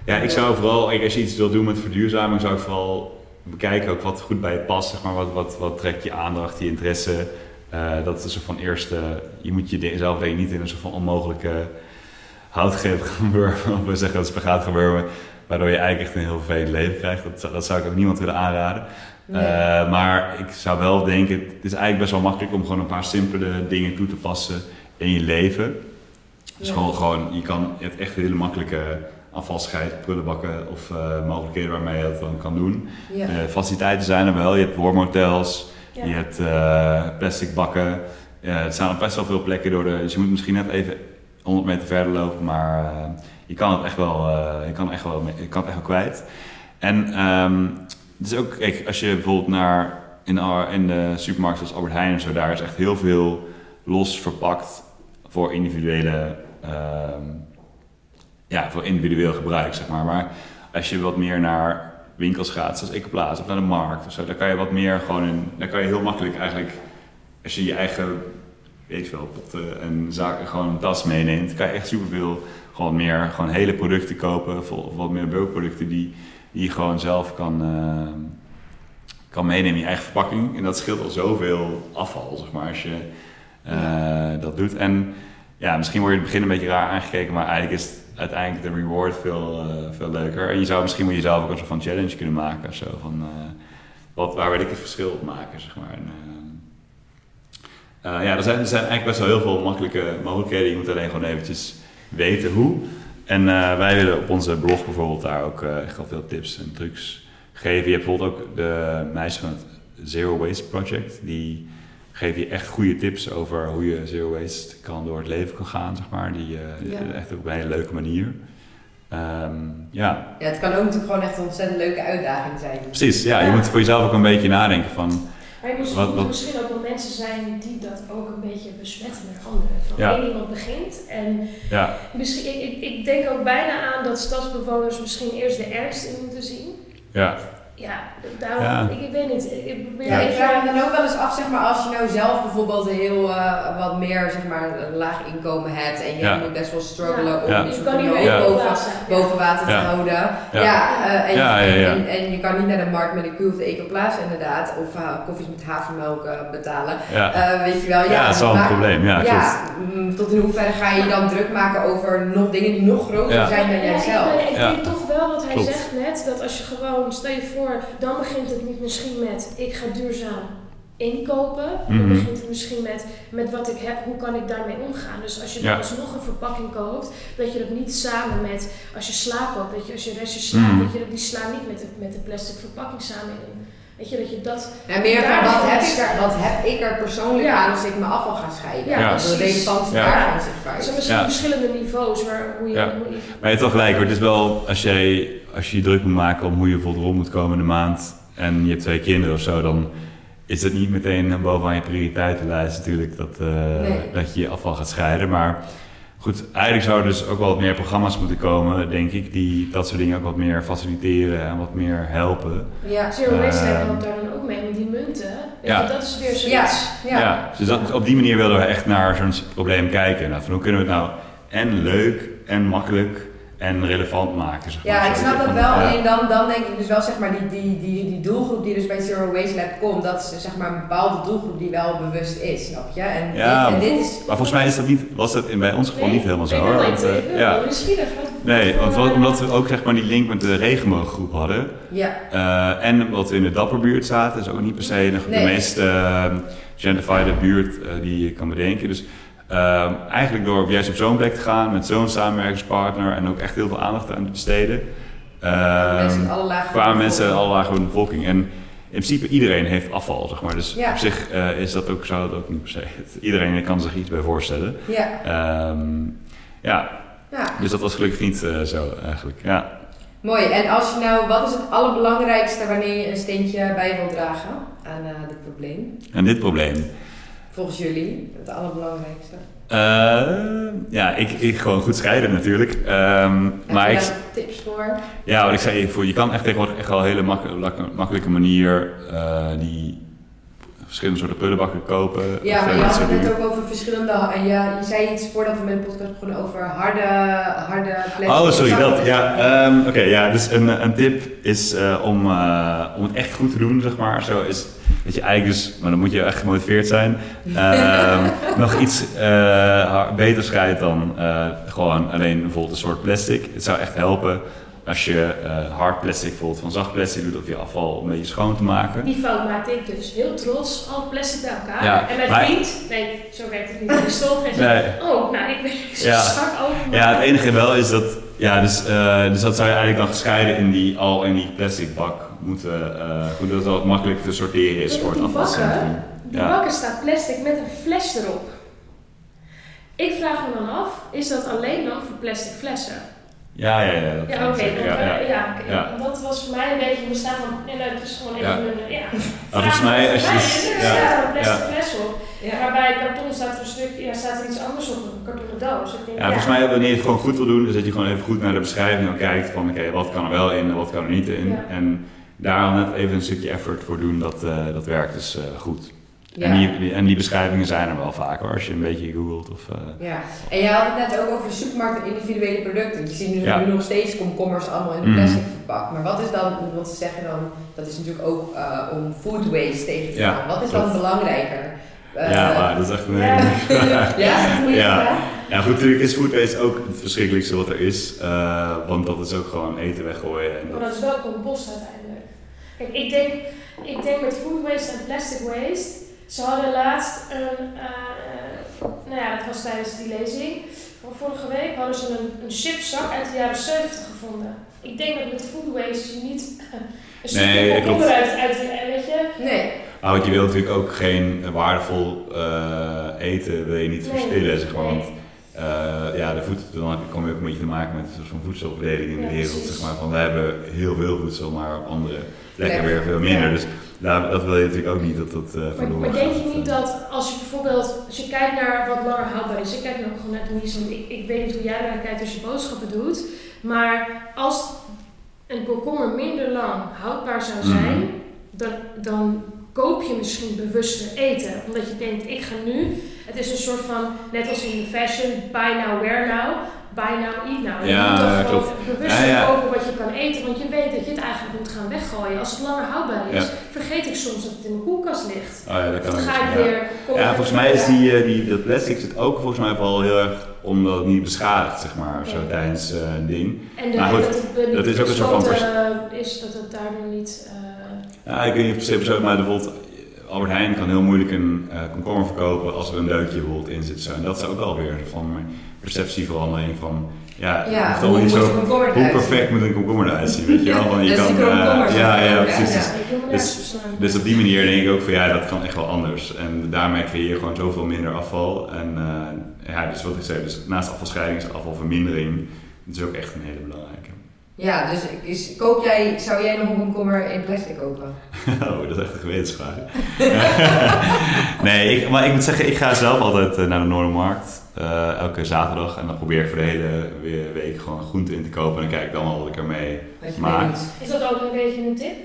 ja, ik zou vooral, als je iets wil doen met verduurzaming, zou ik vooral bekijken ook wat goed bij je past. Zeg maar, wat, wat, wat trekt je aandacht, je interesse. Uh, dat is een van eerste, je moet jezelf denk ik niet in een soort van onmogelijke houtgreep gaan wurmen. Of we zeggen dat spagaat gaan wurmen, waardoor je eigenlijk echt een heel vervelend leven krijgt. Dat, dat zou ik ook niemand willen aanraden. Nee. Uh, maar ik zou wel denken, het is eigenlijk best wel makkelijk om gewoon een paar simpele dingen toe te passen in je leven. Dus gewoon, gewoon, je, kan, je hebt echt hele makkelijke afvalscheid, prullenbakken of uh, mogelijkheden waarmee je dat dan kan doen. Ja. Uh, faciliteiten zijn er wel. Je hebt warmhotels, ja. je hebt uh, plastic bakken. er staan op best wel veel plekken door de... Dus je moet misschien net even 100 meter verder lopen, maar je kan het echt wel, je kan echt wel, je kan het echt wel kwijt. En um, het is ook, kijk, als je bijvoorbeeld naar in, in de supermarkt zoals Albert Heijn en zo, daar is echt heel veel los verpakt voor individuele Ehm, ja, voor individueel gebruik, zeg maar. Maar als je wat meer naar winkels gaat, zoals Ecoplaza of naar de markt of zo, dan kan je wat meer gewoon in, dan kan je heel makkelijk eigenlijk, als je je eigen, weet je wel, potten en zaken, gewoon een tas meeneemt, kan je echt superveel, gewoon meer, gewoon hele producten kopen, of wat meer bulkproducten die, die je gewoon zelf kan, uh, kan meenemen in je eigen verpakking. En dat scheelt al zoveel afval, zeg maar, als je uh, dat doet. En ja, misschien word je in het begin een beetje raar aangekeken, maar eigenlijk is uiteindelijk de reward veel, uh, veel leuker. En je zou misschien moet jezelf ook een soort van challenge kunnen maken. Zo, van, uh, wat, waar wil ik het verschil op maken, zeg maar. En, uh, ja, er zijn, er zijn eigenlijk best wel heel veel makkelijke mogelijkheden. Je moet alleen gewoon eventjes weten hoe. En wij willen op onze blog bijvoorbeeld daar ook echt wel veel tips en trucs geven. Je hebt bijvoorbeeld ook de meisje van het Zero Waste Project, die geef je echt goede tips over hoe je zero waste kan door het leven kan gaan, zeg maar. Die, uh, echt op een hele leuke manier. Um, ja. ja, het kan ook natuurlijk gewoon echt een ontzettend leuke uitdaging zijn. Precies, ja, je moet voor jezelf ook een beetje nadenken van... Maar je moet, wat, wat, misschien ook wel mensen zijn die dat ook een beetje besmetten met anderen. Van ja. één iemand begint en ja. misschien, ik, ik denk ook bijna aan dat stadsbewoners misschien eerst de ernst in moeten zien. Ja. Ja, daarom, Ik, ik, weet niet. Ik probeer ja, ik vraag me dan ook wel eens af, zeg maar, als je nou zelf bijvoorbeeld een heel uh, wat meer, zeg maar, een laag inkomen hebt en je ja. moet best wel struggelen om je je boven, boven water te houden. Ja, uh, en, en, en, je kan niet naar de markt met een kuur of de ecoplaats inderdaad, of uh, koffies met havermelk betalen. weet je wel, ja, dat is wel een probleem. Ja, ja mm, tot in hoeverre ga je dan druk maken over nog dingen die nog groter zijn dan jijzelf? Ik, ik denk toch wel wat hij zegt net, dat als je gewoon, stel je voor dan begint het niet misschien met ik ga duurzaam inkopen. Dan mhm. begint het misschien met, met wat ik heb, hoe kan ik daarmee omgaan. Dus als je dan alsnog een verpakking koopt, dat je dat niet samen met, als je sla koopt, dat je als je restje sla, mm dat je die sla niet met de, met de plastic verpakking samen in. Weet je, dat je dat... Ja, meer van wat heb, ik er, wat heb ik er persoonlijk aan als ik mijn afval ga scheiden? Ja, De relevantie ja. daarvan zichtbaar Er zijn misschien verschillende niveaus waar, hoe je... Ja. Hoe je maar je hebt toch gelijk hoor, het is wel als jij als je je druk moet maken om hoe je bijvoorbeeld rond moet komen in de maand en je hebt twee kinderen of zo, dan is het niet meteen bovenaan je prioriteitenlijst natuurlijk dat, uh, dat je je afval gaat scheiden. Maar goed, eigenlijk zouden er dus ook wel wat meer programma's moeten komen, denk ik, die dat soort dingen ook wat meer faciliteren en wat meer helpen. Ja, Zero Waste uh, helpt daar dan ook mee met die munten. ja. dat is weer zoiets. Ja, ja. dus dat, op die manier willen we echt naar zo'n probleem kijken. Nou, van hoe kunnen we het nou en leuk en makkelijk en relevant maken. Zeg maar. Ja, ik snap dat wel. Alleen dan, dan denk ik dus wel, zeg maar, die, die, die, die doelgroep die dus bij Zero Waste Lab komt, dat is zeg maar een bepaalde doelgroep die wel bewust is, snap je? En, ja, dit, en dit is... maar volgens mij is dat niet, was dat in, bij ons geval niet helemaal zo hoor. Want, uh, ja. Nee, want omdat we ook zeg maar die link met de regenbooggroep hadden. Ja. Uh, en wat we in de dapperbuurt zaten, is ook niet per se de, nee. de meest uh, gentrified buurt uh, die je kan bedenken. Dus uh, eigenlijk door juist op zo'n plek te gaan met zo'n samenwerkingspartner en ook echt heel veel aandacht aan te besteden, kwamen mensen in alle lagen van de bevolking. En in principe iedereen heeft afval, zeg maar. Dus op zich uh, is dat ook, zou dat ook niet per se. iedereen kan zich iets bij voorstellen. Ja. Um, ja. ja. Dus dat was gelukkig niet uh, zo eigenlijk. Ja. Mooi. En als je nou, wat is het allerbelangrijkste wanneer je een steentje bij wilt dragen aan uh, dit probleem? Aan dit probleem? Volgens jullie het allerbelangrijkste? Uh, ja, ik, ik gewoon goed scheiden natuurlijk. Um, Heb maar je ik, tips voor? Ja, wat ik zei, voor, je kan echt tegenwoordig echt wel een hele makkelijke, makkelijke manier uh, die verschillende soorten prullenbakken kopen. Ja, maar je had het net ook over verschillende. En ja, je zei iets voordat we met de podcast begonnen over harde, harde plastic. Oh, sorry, dat. Ja, um, oké. Okay, ja, dus een, een tip is uh, om, uh, om het echt goed te doen, zeg maar. Zo is dat je eigenlijk dus, maar dan moet je echt gemotiveerd zijn, uh, nog iets beter scheidt dan gewoon alleen bijvoorbeeld een soort plastic. Het zou echt helpen als je uh, hard plastic bijvoorbeeld van zacht plastic doet of je afval een beetje schoon te maken. Die fout maakte ik dus. Heel trots, al plastic bij elkaar. Ja, en mijn maar, vriend, nee, zo werkt het niet. Die stond en zei, oh, nou, ik ben zo ja. strak over. Ja, het enige wel is dat, ja, dus, uh, dus dat zou je eigenlijk dan gescheiden in die, al in die plastic bak moeten, uh, hoe dat het makkelijk te sorteren is voor het afvalcentrum. Die ja. bakken staat plastic met een fles erop. Ik vraag me dan af, is dat alleen dan voor plastic flessen? Ja, ja, ja. Ja, oké. Okay, ja, ja, ja. ja, dat was voor mij een beetje, we staan van, nee, leuk, is gewoon even een, ja. Nou, volgens mij, als je... Er staat een plastic fles op. Ja. bij karton staat er een stuk, ja, staat er iets anders op, een kartonnen doos. Ik denk, ja, volgens mij wanneer je het gewoon goed wil doen, is dat je gewoon even goed naar de beschrijving kijkt van oké, okay, wat kan er wel in en wat kan er niet in. En daar net even een stukje effort voor doen, dat, uh, dat werkt dus uh, goed. Ja. En, die, en die beschrijvingen zijn er wel vaker als je een beetje googelt. Of, uh, ja, en je had het net ook over supermarkt en individuele producten. Je ziet nu, ja. nu nog steeds komkommers allemaal in de plastic mm. verpakt. Maar wat is dan, want ze zeggen dan, dat is natuurlijk ook uh, om food waste tegen te gaan. wat is dan belangrijker? Uh, ja, maar dat is echt een hele ja, ja, ja. ja, goed, natuurlijk is food waste ook het verschrikkelijkste wat er is. want dat is ook gewoon eten weggooien. En dat... Maar dat is wel compost uiteindelijk. Kijk, ik denk, ik denk met food waste en plastic waste ze hadden laatst een, uh, nou ja, dat was tijdens die lezing van vorige week, hadden ze een, een chipzak uit de jaren 70 gevonden. Ik denk dat met food waste je niet een stukje nee, klopt. uit, uit, weet je? Nee. Nou, want je wilt natuurlijk ook geen waardevol uh, eten, wil je niet nee, verspillen, zeg maar. Uh, ja, de voedsel, dan kom je ook een beetje te maken met een soort van voedselverdeling in de wereld. Zeg maar, van, we hebben heel veel voedsel, maar op andere plekken weer veel minder. Ja. Dus nou, dat wil je natuurlijk ook niet dat dat uh, maar, maar denk je niet dat als je bijvoorbeeld, als je kijkt naar wat langer houdbaar is, ik kijk nog gewoon naar Denise, want ik, ik weet niet hoe jij daar kijkt als je boodschappen doet, maar als een komkommer minder lang houdbaar zou mhm. zijn, dan, dan koop je misschien bewuster eten. Omdat je denkt, ik ga nu, het is een soort van, net als in fashion, buy now, wear now buy now, eat now. Je ja, moet toch gewoon bewust ja, kopen wat je kan eten, want je weet dat je het eigenlijk moet gaan weggooien. Als het langer houdbaar is, vergeet ik soms dat het in mijn koelkast ligt. Oh ja, dat kan dan ga ik weer... Ja, volgens mij is die, uh, die, dat plastic zit ook volgens mij vooral heel erg omdat het niet beschadigt, zeg maar, zo tijdens uh, een ding. En de, maar goed, dat, dat is ook een soort van... Uh, is dat het daardoor niet... ja, ik weet niet precies zo, maar bijvoorbeeld... Albert Heijn kan heel moeilijk een komkommer verkopen als er een deukje bijvoorbeeld in zit. Zo. En dat is ook alweer van perceptieverandering van ja, ja hoe, niet zo, hoe perfect moet een komkommer eruit zien, weet je wel? Want je kan, uh, ja, ja, precies. Ja, dus, dus op die manier denk ik ook van ja, dat kan echt wel anders. En daarmee creëer je gewoon zoveel minder afval. En uh, ja, dus wat ik zei, dus naast afvalscheiding is afvalvermindering, dat is ook echt een hele belangrijke. Ja, dus is, koop jij, zou jij nog een komkommer in plastic kopen? oh, dat is echt een gewetensvraag. nee, ik, maar ik moet zeggen, ik ga zelf altijd eh, naar de Noordermarkt. Uh, elke zaterdag. En dan probeer ik voor de hele week gewoon groente in te kopen. En dan kijk ik dan al wat ik ermee maak. Is dat ook een beetje een tip?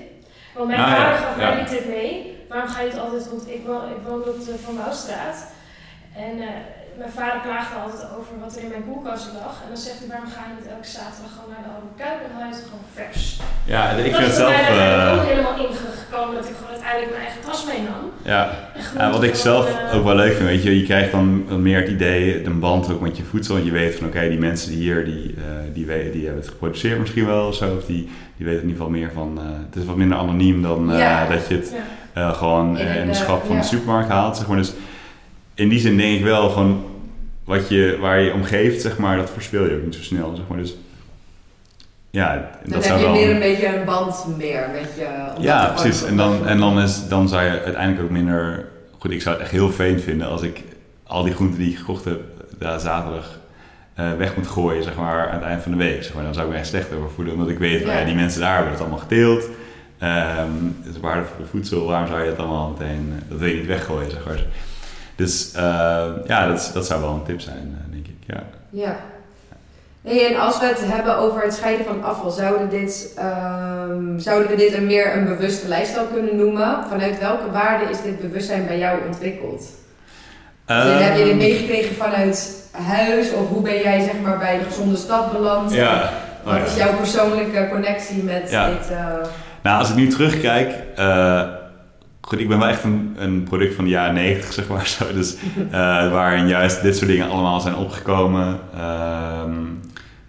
Want mijn nou, vader gaf mij die tip mee. Waarom ga je het altijd... Want ik woon, ik woon op de Van Wouwstraat. En uh, mijn vader klaagde altijd over wat er in mijn koelkast lag. En dan zegt hij, waarom ga je niet elke zaterdag gewoon naar de Albert Kuip en haal je het gewoon vers? Ja, ik dat vind het zelf... Dat is uh, ook helemaal ingekomen dat ik gewoon uiteindelijk mijn eigen tas meenam. Ja, ja wat ik zelf uh, ook wel leuk vind, weet je, je krijgt dan meer het idee, een band ook met je voedsel. En je weet van, oké, okay, die mensen die hier, die, uh, die, die, die hebben het geproduceerd misschien wel of zo. Of die, die weten in ieder geval meer van, het is wat minder anoniem dan ja. dat je het... Ja gewoon in, de schap van de supermarkt haalt. Zeg maar. Dus in die zin denk ik wel gewoon wat je, waar je om geeft, zeg maar, dat verspil je ook niet zo snel. Zeg maar. Dus ja, dan dat heb je meer een beetje een band meer met je. Ja, precies. En dan, en dan, is, dan zou je uiteindelijk ook minder. Goed, ik zou het echt heel fijn vinden als ik al die groenten die ik gekocht heb, daar zaterdag uh, weg moet gooien, zeg maar, aan het eind van de week. Zeg maar. Dan zou ik me echt slecht over voelen, omdat ik weet, ja. Van, ja, die mensen daar hebben het allemaal gedeeld. Um, het is waardevol voedsel, waarom zou je het allemaal meteen, dat wil je niet weggooien, zeg maar. Dus uh, ja, dat, dat zou wel een tip zijn, denk ik. Ja. ja. Hey, en als we het hebben over het scheiden van afval, zouden, dit, um, zouden we dit een meer een bewuste lifestyle kunnen noemen? Vanuit welke waarde is dit bewustzijn bij jou ontwikkeld? Um, dus heb je dit meegekregen vanuit huis of hoe ben jij zeg maar, bij de gezonde stad beland? Ja. Wat oh, ja. is jouw persoonlijke connectie met ja. dit? Uh, nou, als ik nu terugkijk, uh, goed, ik ben wel echt een, product van de jaren 90, zeg maar zo. Dus uh, waarin juist dit soort dingen allemaal zijn opgekomen. Um,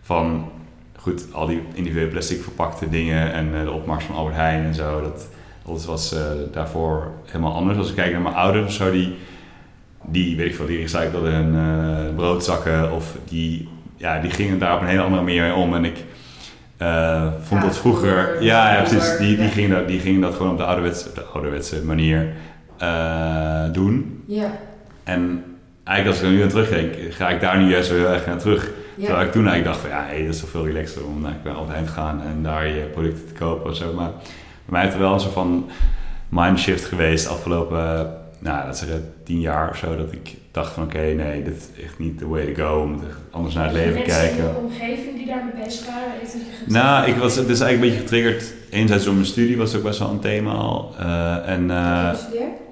van, goed, al die individuele plastic verpakte dingen en uh, de opmars van Albert Heijn en zo. Dat, dat was daarvoor helemaal anders. Als ik kijk naar mijn ouders of zo, die, die weet ik veel, die hun broodzakken of die, ja, die gingen daar op een hele andere manier mee om. En ik uh, vond dat vroeger. Ja, ja, precies. Die, die, gingen dat, die gingen dat gewoon op de ouderwetse, de ouderwetse manier uh, doen. Ja. En eigenlijk als ik er nu aan terugdenk, ga ik daar nu juist weer erg naar terug. Ja. Terwijl ik toen eigenlijk dacht van ja, hey, dat is toch veel relaxer om naar Albert te gaan en daar je producten te kopen of zo. Maar bij mij heeft er wel een soort van mindshift geweest afgelopen, nou dat zeggen tien jaar of zo, dat ik dacht van oké, okay, nee, dit is echt niet the way to go. We moeten anders naar het leven kijken. in de omgeving die daarmee bezig waren? Heeft het je nou, ik was, het is eigenlijk een beetje getriggerd. Enerzijds door mijn studie was ook best wel een thema al. Uh, en, uh,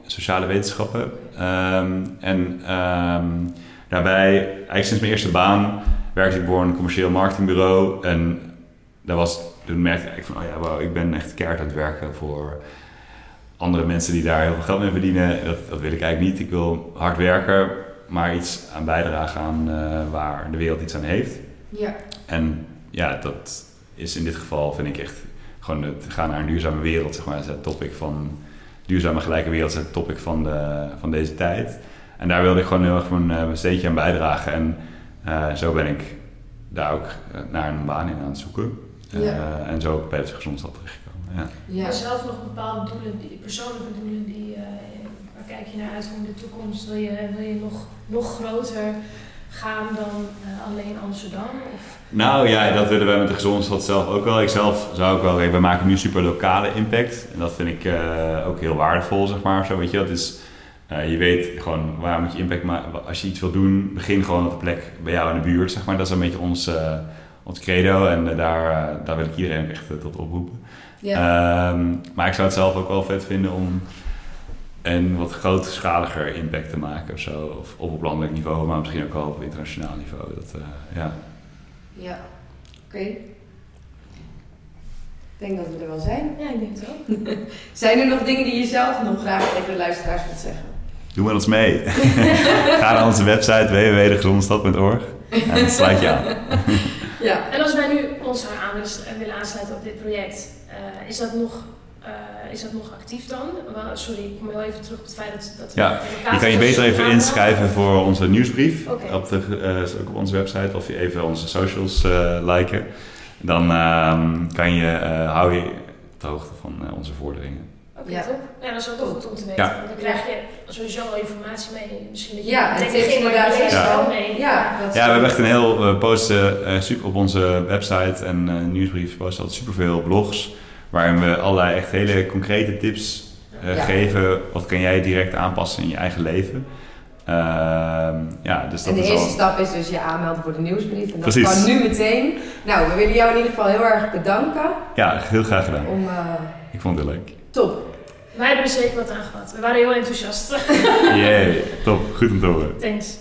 sociale wetenschappen. Um, en um, daarbij, eigenlijk sinds mijn eerste baan, werkte ik voor een commercieel marketingbureau. En daar was, toen merkte ik van, oh ja, wow, ik ben echt keihard aan het werken voor andere mensen die daar heel veel geld mee verdienen, dat, dat wil ik eigenlijk niet. Ik wil hard werken, maar iets aan bijdragen aan uh, waar de wereld iets aan heeft. Ja. En ja, dat is in dit geval, vind ik echt, gewoon het gaan naar een duurzame wereld, zeg maar, is het topic van, duurzame gelijke wereld is het topic van, de, van deze tijd. En daar wilde ik gewoon heel erg mijn, mijn steentje aan bijdragen. En uh, zo ben ik daar ook naar een baan in aan het zoeken. Ja. en zo ook bij de gezondheid terecht ja. ja. zelf nog bepaalde doelen, die, persoonlijke doelen, die, uh, waar kijk je naar uit voor de toekomst? Wil je, wil je nog, nog groter gaan dan uh, alleen Amsterdam? Of? Nou ja, dat willen wij met de gezondheid zelf ook wel. Ik zelf zou ook wel, we maken nu super lokale impact. En dat vind ik uh, ook heel waardevol, zeg maar. Zo, weet je, dat is, je weet gewoon waar moet je impact maken. Als je iets wil doen, begin gewoon op de plek bij jou in de buurt, zeg maar. Dat is een beetje ons, ons credo en daar, daar wil ik iedereen echt tot oproepen. Ja. Um, maar ik zou het zelf ook wel vet vinden om een wat grootschaliger impact te maken of zo. Of op, op landelijk niveau, maar misschien ook wel op internationaal niveau. Dat, uh, ja. Ja, oké. Okay. Ik denk dat we er wel zijn. Ja, ik denk het ook. zijn er nog dingen die je zelf nog graag tegen de luisteraars wilt zeggen? Doe met ons mee. Ga naar onze website www.gezondestad.org en sluit je aan. ja. En als wij nu ons aan willen aansluiten op dit project, uh, is dat nog uh, is dat nog actief dan? Sorry, ik kom heel even terug op het feit dat... dat ja, je kan je beter even inschrijven voor onze nieuwsbrief. Okay. Op, de, uh, ook op onze website. Of je even onze socials uh, liken. Dan uh, kan je, hou je op de hoogte van onze vorderingen. Ja. Ja, dat is ook wel goed om te weten. Ja. Dan krijg je sowieso al informatie mee. Misschien dat je ja, en tips inderdaad. Ja. Mee. Ja, dat ja, we hebben echt een heel... We posten super op onze website en nieuwsbrief posten altijd superveel blogs waarin we allerlei echt hele concrete tips uh, geven. Wat kan jij direct aanpassen in je eigen leven? Uh, ja, dus dat en de eerste stap is dus je aanmelden voor de nieuwsbrief. En dat Precies. kan nu meteen. Nou, we willen jou in ieder geval heel erg bedanken. Ja, heel graag gedaan. Om, uh, Ik vond het heel leuk. Top. Wij hebben er zeker wat aan gehad. We waren heel enthousiast. Jee, top. Goed om te horen. Thanks.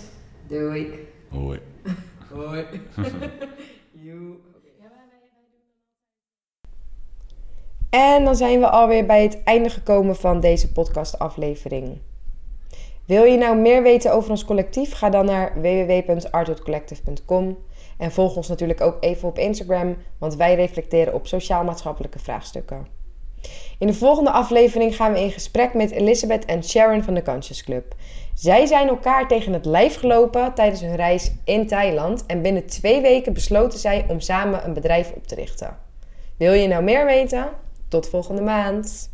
Doei. Hoi. Hoi. En dan zijn we alweer bij het einde gekomen van deze podcastaflevering. Wil je nou meer weten over ons collectief? Ga dan naar www.artwoodcollective.com en volg ons natuurlijk ook even op Instagram, want wij reflecteren op sociaal-maatschappelijke vraagstukken. In de volgende aflevering gaan we in gesprek met Elizabeth en Sharon van de Conscious Club. Zij zijn elkaar tegen het lijf gelopen tijdens hun reis in Thailand en binnen twee weken besloten zij om samen een bedrijf op te richten. Wil je nou meer weten? Tot volgende maand!